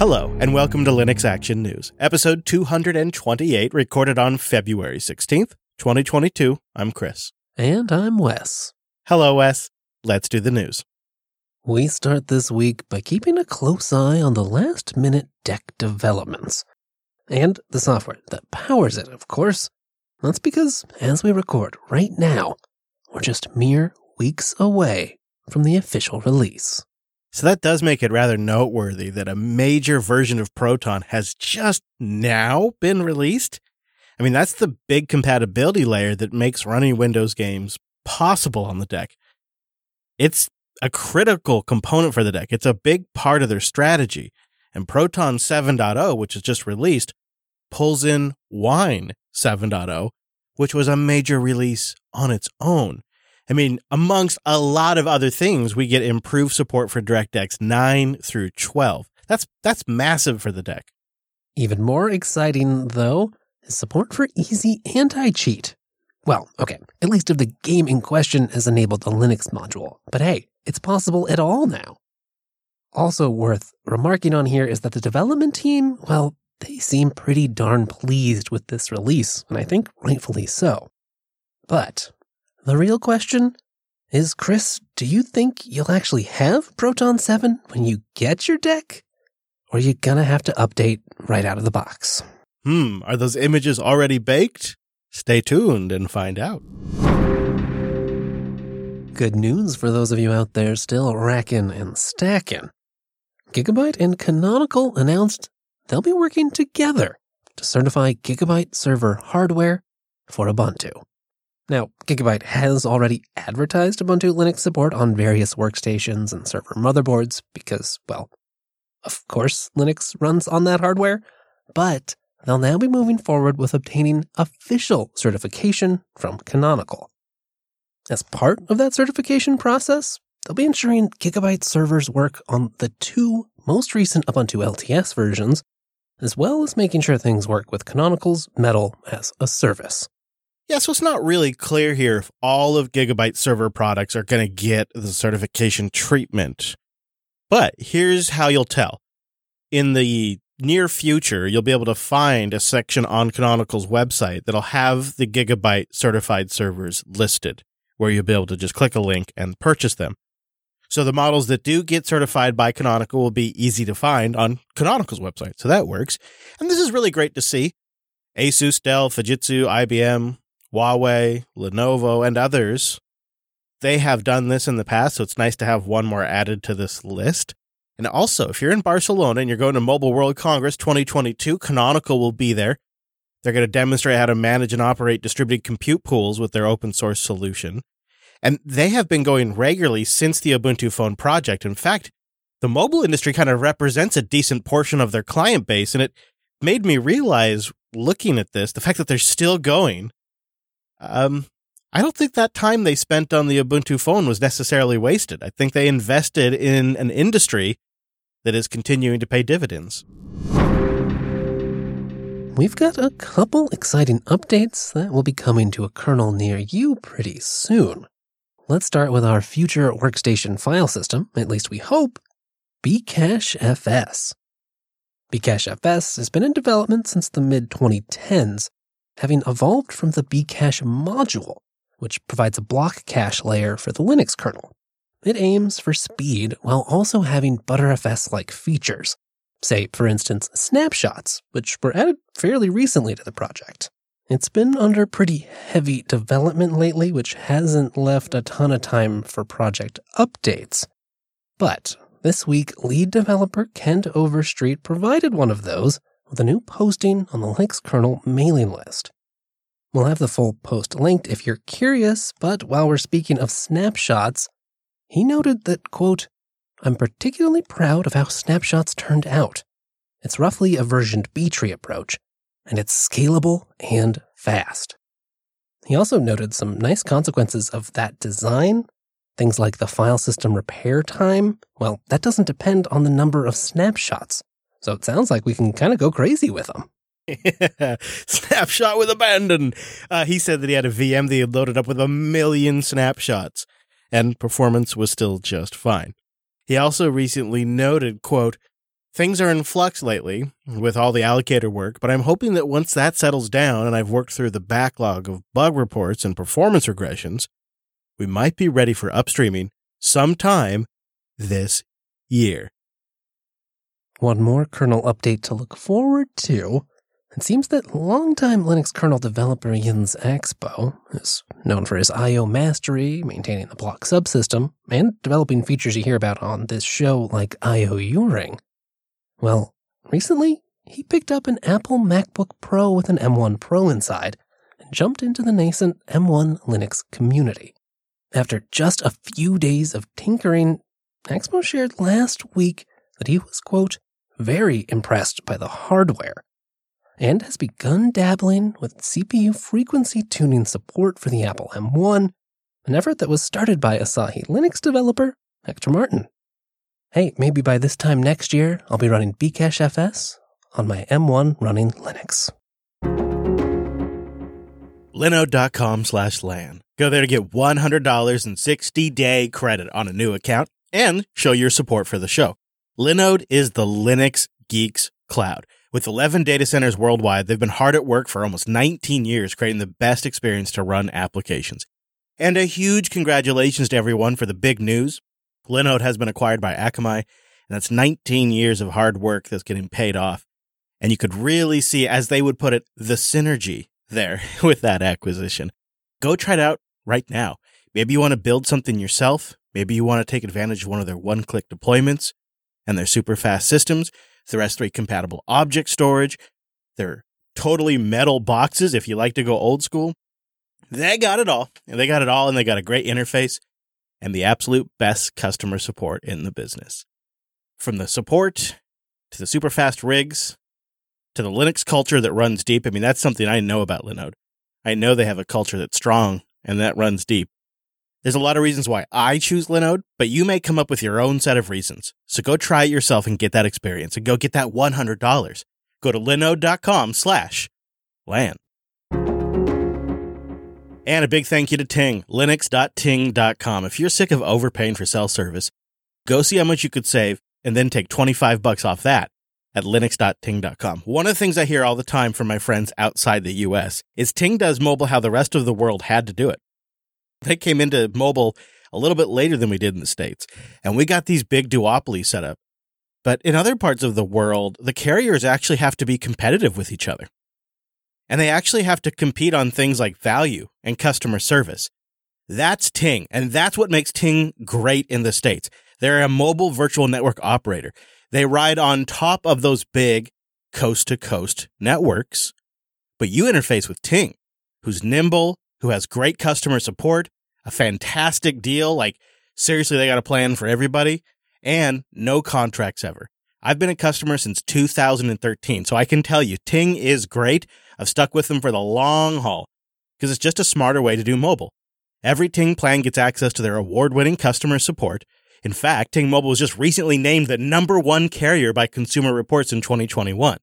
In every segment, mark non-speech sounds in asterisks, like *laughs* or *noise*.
Hello, and welcome to Linux Action News, episode 228, recorded on February 16th, 2022. I'm Chris. And I'm Wes. Hello, Wes. Let's do the news. We start this week by keeping a close eye on the last minute deck developments. And the software that powers it, of course. That's because, as we record right now, we're just mere weeks away from the official release. So that does make it rather noteworthy that a major version of Proton has just now been released. I mean, that's the big compatibility layer that makes running Windows games possible on the deck. It's a critical component for the deck. It's a big part of their strategy. And Proton 7.0, which is just released, pulls in Wine 7.0, which was a major release on its own. I mean, amongst a lot of other things, we get improved support for DirectX 9 through 12. That's that's massive for the deck. Even more exciting, though, is support for easy anti-cheat. Well, okay, at least if the game in question has enabled the Linux module. But hey, it's possible at all now. Also worth remarking on here is that the development team, well, they seem pretty darn pleased with this release, and I think rightfully so. But the real question is Chris, do you think you'll actually have Proton 7 when you get your deck? Or are you gonna have to update right out of the box? Hmm, are those images already baked? Stay tuned and find out. Good news for those of you out there still racking and stacking. Gigabyte and Canonical announced they'll be working together to certify Gigabyte server hardware for Ubuntu. Now, Gigabyte has already advertised Ubuntu Linux support on various workstations and server motherboards because, well, of course, Linux runs on that hardware, but they'll now be moving forward with obtaining official certification from Canonical. As part of that certification process, they'll be ensuring Gigabyte servers work on the two most recent Ubuntu LTS versions, as well as making sure things work with Canonical's Metal as a service. Yeah, so it's not really clear here if all of Gigabyte server products are going to get the certification treatment. But here's how you'll tell. In the near future, you'll be able to find a section on Canonical's website that'll have the Gigabyte certified servers listed, where you'll be able to just click a link and purchase them. So the models that do get certified by Canonical will be easy to find on Canonical's website. So that works. And this is really great to see. Asus, Dell, Fujitsu, IBM, Huawei, Lenovo, and others, they have done this in the past, so it's nice to have one more added to this list. And also, if you're in Barcelona and you're going to Mobile World Congress 2022, Canonical will be there. They're going to demonstrate how to manage and operate distributed compute pools with their open source solution. And they have been going regularly since the Ubuntu Phone project. In fact, the mobile industry kind of represents a decent portion of their client base. And it made me realize, looking at this, the fact that they're still going um, I don't think that time they spent on the Ubuntu phone was necessarily wasted. I think they invested in an industry that is continuing to pay dividends. We've got a couple exciting updates that will be coming to a kernel near you pretty soon. Let's start with our future workstation file system, at least we hope, Bcache FS. Bcache FS has been in development since the mid 2010s having evolved from the Bcache module, which provides a block cache layer for the Linux kernel. It aims for speed while also having Btrfs like features. Say, for instance, snapshots, which were added fairly recently to the project. It's been under pretty heavy development lately, which hasn't left a ton of time for project updates. But this week, lead developer Kent Overstreet provided one of those with a new posting on the Linux kernel mailing list. We'll have the full post linked if you're curious, but while we're speaking of snapshots, he noted that, quote, I'm particularly proud of how snapshots turned out. It's roughly a versioned B tree approach, and it's scalable and fast. He also noted some nice consequences of that design. Things like the file system repair time. Well, that doesn't depend on the number of snapshots. So it sounds like we can kind of go crazy with them. *laughs* Snapshot with abandon. Uh, he said that he had a VM that he had loaded up with a million snapshots, and performance was still just fine. He also recently noted, quote, Things are in flux lately with all the allocator work, but I'm hoping that once that settles down and I've worked through the backlog of bug reports and performance regressions, we might be ready for upstreaming sometime this year. One more kernel update to look forward to. It seems that longtime Linux kernel developer Jens Axboe is known for his I.O. mastery, maintaining the block subsystem, and developing features you hear about on this show like io_uring. Well, recently, he picked up an Apple MacBook Pro with an M1 Pro inside and jumped into the nascent M1 Linux community. After just a few days of tinkering, Axboe shared last week that he was, quote, very impressed by the hardware and has begun dabbling with CPU frequency tuning support for the Apple M1, an effort that was started by Asahi Linux developer Hector Martin. Hey, maybe by this time next year, I'll be running Bcache FS on my M1 running Linux. Linode.com slash LAN. Go there to get $100 in 60 day credit on a new account and show your support for the show. Linode is the Linux Geeks Cloud. With 11 data centers worldwide, they've been hard at work for almost 19 years creating the best experience to run applications. And a huge congratulations to everyone for the big news. Linode has been acquired by Akamai, and that's 19 years of hard work that's getting paid off. And you could really see, as they would put it, the synergy there *laughs* with that acquisition. Go try it out right now. Maybe you want to build something yourself. Maybe you want to take advantage of one of their one click deployments and their super fast systems, their S3 compatible object storage, their totally metal boxes if you like to go old school. They got it all. And they got it all and they got a great interface and the absolute best customer support in the business. From the support to the super fast rigs to the Linux culture that runs deep. I mean, that's something I know about Linode. I know they have a culture that's strong and that runs deep. There's a lot of reasons why I choose Linode, but you may come up with your own set of reasons. So go try it yourself and get that experience and go get that $100. Go to linode.com slash LAN. And a big thank you to Ting, linux.ting.com. If you're sick of overpaying for cell service, go see how much you could save and then take 25 bucks off that at linux.ting.com. One of the things I hear all the time from my friends outside the US is Ting does mobile how the rest of the world had to do it. They came into mobile a little bit later than we did in the States, and we got these big duopolies set up. But in other parts of the world, the carriers actually have to be competitive with each other. And they actually have to compete on things like value and customer service. That's Ting, and that's what makes Ting great in the States. They're a mobile virtual network operator. They ride on top of those big coast to coast networks, but you interface with Ting, who's nimble, who has great customer support, a fantastic deal. Like, seriously, they got a plan for everybody and no contracts ever. I've been a customer since 2013, so I can tell you Ting is great. I've stuck with them for the long haul because it's just a smarter way to do mobile. Every Ting plan gets access to their award winning customer support. In fact, Ting Mobile was just recently named the number one carrier by Consumer Reports in 2021.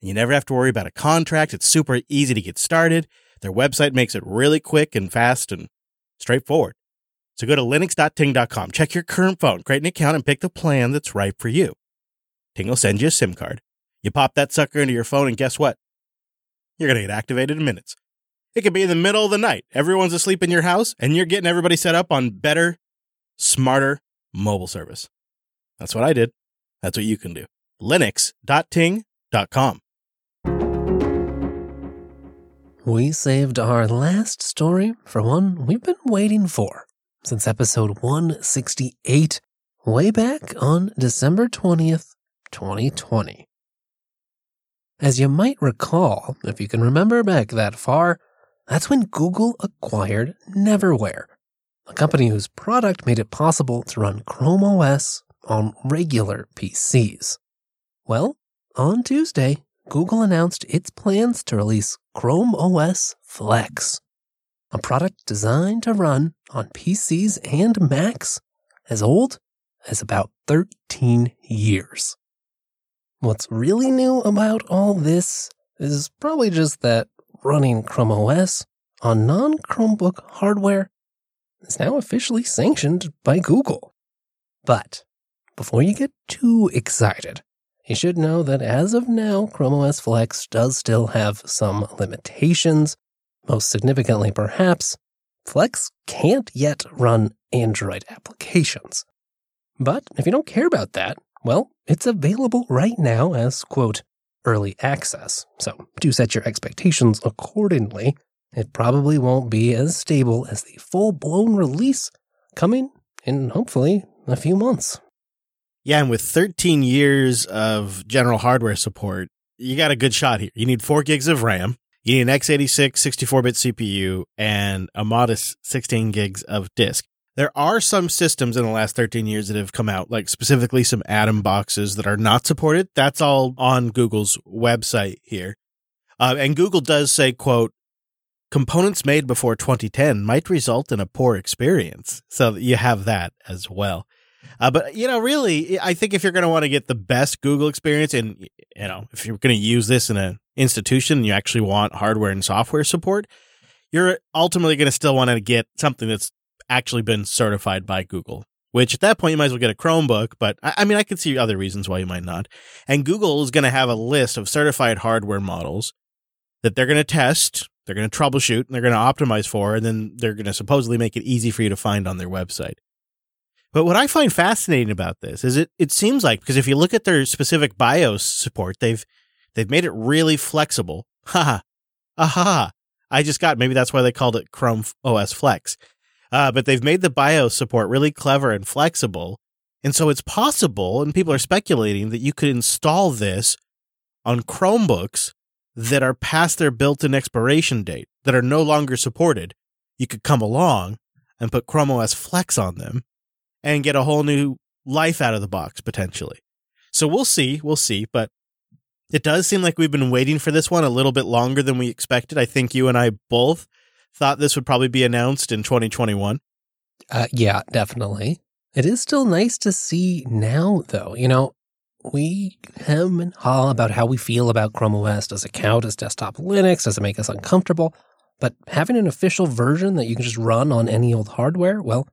You never have to worry about a contract. It's super easy to get started. Their website makes it really quick and fast and straightforward. So go to linux.ting.com, check your current phone, create an account, and pick the plan that's right for you. Ting will send you a SIM card. You pop that sucker into your phone, and guess what? You're going to get activated in minutes. It could be in the middle of the night. Everyone's asleep in your house, and you're getting everybody set up on better, smarter mobile service. That's what I did. That's what you can do. Linux.ting.com. We saved our last story for one we've been waiting for since episode 168, way back on December 20th, 2020. As you might recall, if you can remember back that far, that's when Google acquired Neverware, a company whose product made it possible to run Chrome OS on regular PCs. Well, on Tuesday, Google announced its plans to release Chrome OS Flex, a product designed to run on PCs and Macs as old as about 13 years. What's really new about all this is probably just that running Chrome OS on non Chromebook hardware is now officially sanctioned by Google. But before you get too excited, you should know that as of now, Chrome OS Flex does still have some limitations. Most significantly, perhaps, Flex can't yet run Android applications. But if you don't care about that, well, it's available right now as, quote, early access. So do set your expectations accordingly. It probably won't be as stable as the full blown release coming in hopefully a few months. Yeah, and with 13 years of general hardware support, you got a good shot here. You need four gigs of RAM, you need an x86 64 bit CPU, and a modest 16 gigs of disk. There are some systems in the last 13 years that have come out, like specifically some Atom boxes that are not supported. That's all on Google's website here. Uh, and Google does say, quote, components made before 2010 might result in a poor experience. So you have that as well. Uh, but you know, really, I think if you're going to want to get the best Google experience, and you know, if you're going to use this in an institution, and you actually want hardware and software support, you're ultimately going to still want to get something that's actually been certified by Google. Which at that point you might as well get a Chromebook, but I, I mean, I could see other reasons why you might not. And Google is going to have a list of certified hardware models that they're going to test, they're going to troubleshoot, and they're going to optimize for, and then they're going to supposedly make it easy for you to find on their website. But what I find fascinating about this is it it seems like because if you look at their specific BIOS support, they've they've made it really flexible. *laughs* Ha aha. I just got maybe that's why they called it Chrome OS Flex. Uh, but they've made the BIOS support really clever and flexible. And so it's possible, and people are speculating that you could install this on Chromebooks that are past their built in expiration date, that are no longer supported. You could come along and put Chrome OS Flex on them and get a whole new life out of the box potentially. So we'll see, we'll see, but it does seem like we've been waiting for this one a little bit longer than we expected. I think you and I both thought this would probably be announced in 2021. Uh, yeah, definitely. It is still nice to see now, though. You know, we hem and haw about how we feel about Chrome OS. Does it count as desktop Linux? Does it make us uncomfortable? But having an official version that you can just run on any old hardware, well,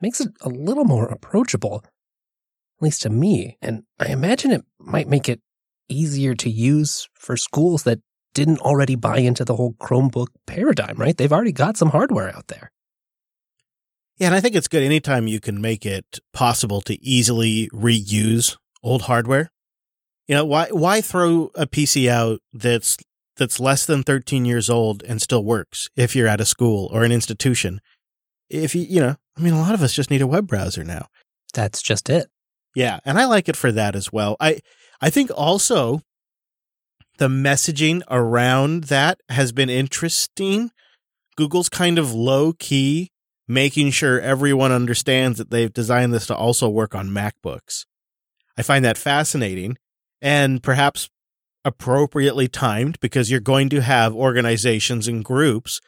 makes it a little more approachable, at least to me. And I imagine it might make it easier to use for schools that didn't already buy into the whole Chromebook paradigm, right? They've already got some hardware out there. Yeah, and I think it's good anytime you can make it possible to easily reuse old hardware. You know, why why throw a PC out that's that's less than 13 years old and still works if you're at a school or an institution? If you, you know, I mean, a lot of us just need a web browser now. That's just it. Yeah, and I like it for that as well. I I think also the messaging around that has been interesting. Google's kind of low key making sure everyone understands that they've designed this to also work on MacBooks. I find that fascinating and perhaps appropriately timed because you're going to have organizations and groups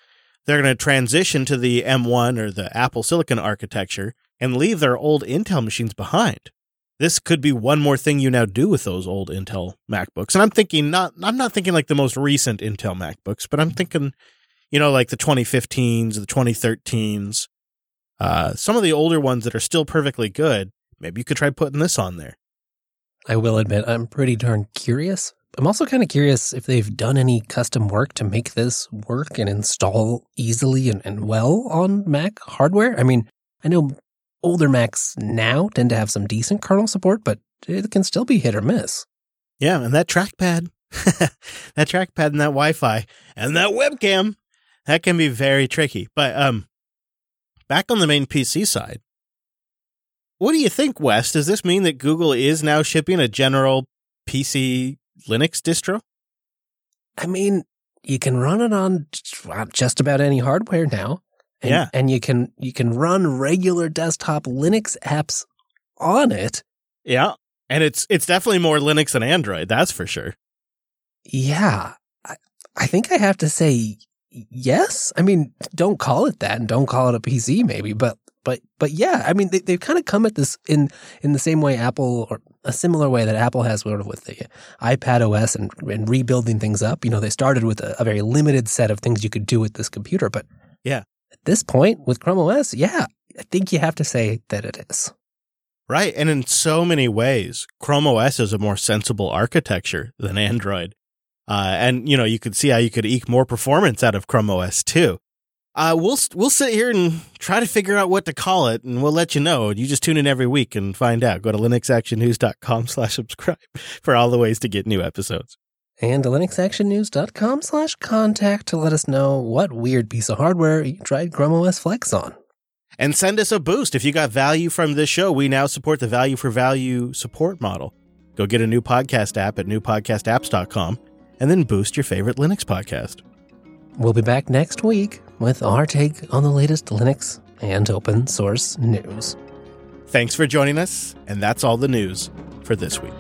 they're going to transition to the M1 or the Apple Silicon architecture and leave their old Intel machines behind. This could be one more thing you now do with those old Intel MacBooks. And I'm thinking not I'm not thinking like the most recent Intel MacBooks, but I'm thinking you know like the 2015s, the 2013s, uh, some of the older ones that are still perfectly good. Maybe you could try putting this on there. I will admit I'm pretty darn curious I'm also kind of curious if they've done any custom work to make this work and install easily and, and well on Mac hardware. I mean, I know older Macs now tend to have some decent kernel support, but it can still be hit or miss. Yeah, and that trackpad, *laughs* that trackpad and that Wi-Fi and that webcam, that can be very tricky. But um, back on the main PC side, what do you think, Wes? Does this mean that Google is now shipping a general PC Linux distro? I mean, you can run it on just about any hardware now. And, yeah. And you can you can run regular desktop Linux apps on it. Yeah. And it's it's definitely more Linux than Android, that's for sure. Yeah. I, I think I have to say yes. I mean, don't call it that and don't call it a PC maybe, but but but yeah, I mean they they've kind of come at this in in the same way Apple or a similar way that Apple has sort of with the iPad OS and, and rebuilding things up. You know, they started with a, a very limited set of things you could do with this computer, but yeah, at this point with Chrome OS, yeah, I think you have to say that it is. Right. And in so many ways, Chrome OS is a more sensible architecture than Android. Uh, and, you know, you could see how you could eke more performance out of Chrome OS too. Uh, we'll we'll sit here and try to figure out what to call it, and we'll let you know. You just tune in every week and find out. Go to linuxactionnews.com slash subscribe for all the ways to get new episodes. And to linuxactionnews.com slash contact to let us know what weird piece of hardware you tried Chrome OS Flex on. And send us a boost. If you got value from this show, we now support the value for value support model. Go get a new podcast app at newpodcastapps.com and then boost your favorite Linux podcast. We'll be back next week with our take on the latest Linux and open source news. Thanks for joining us, and that's all the news for this week.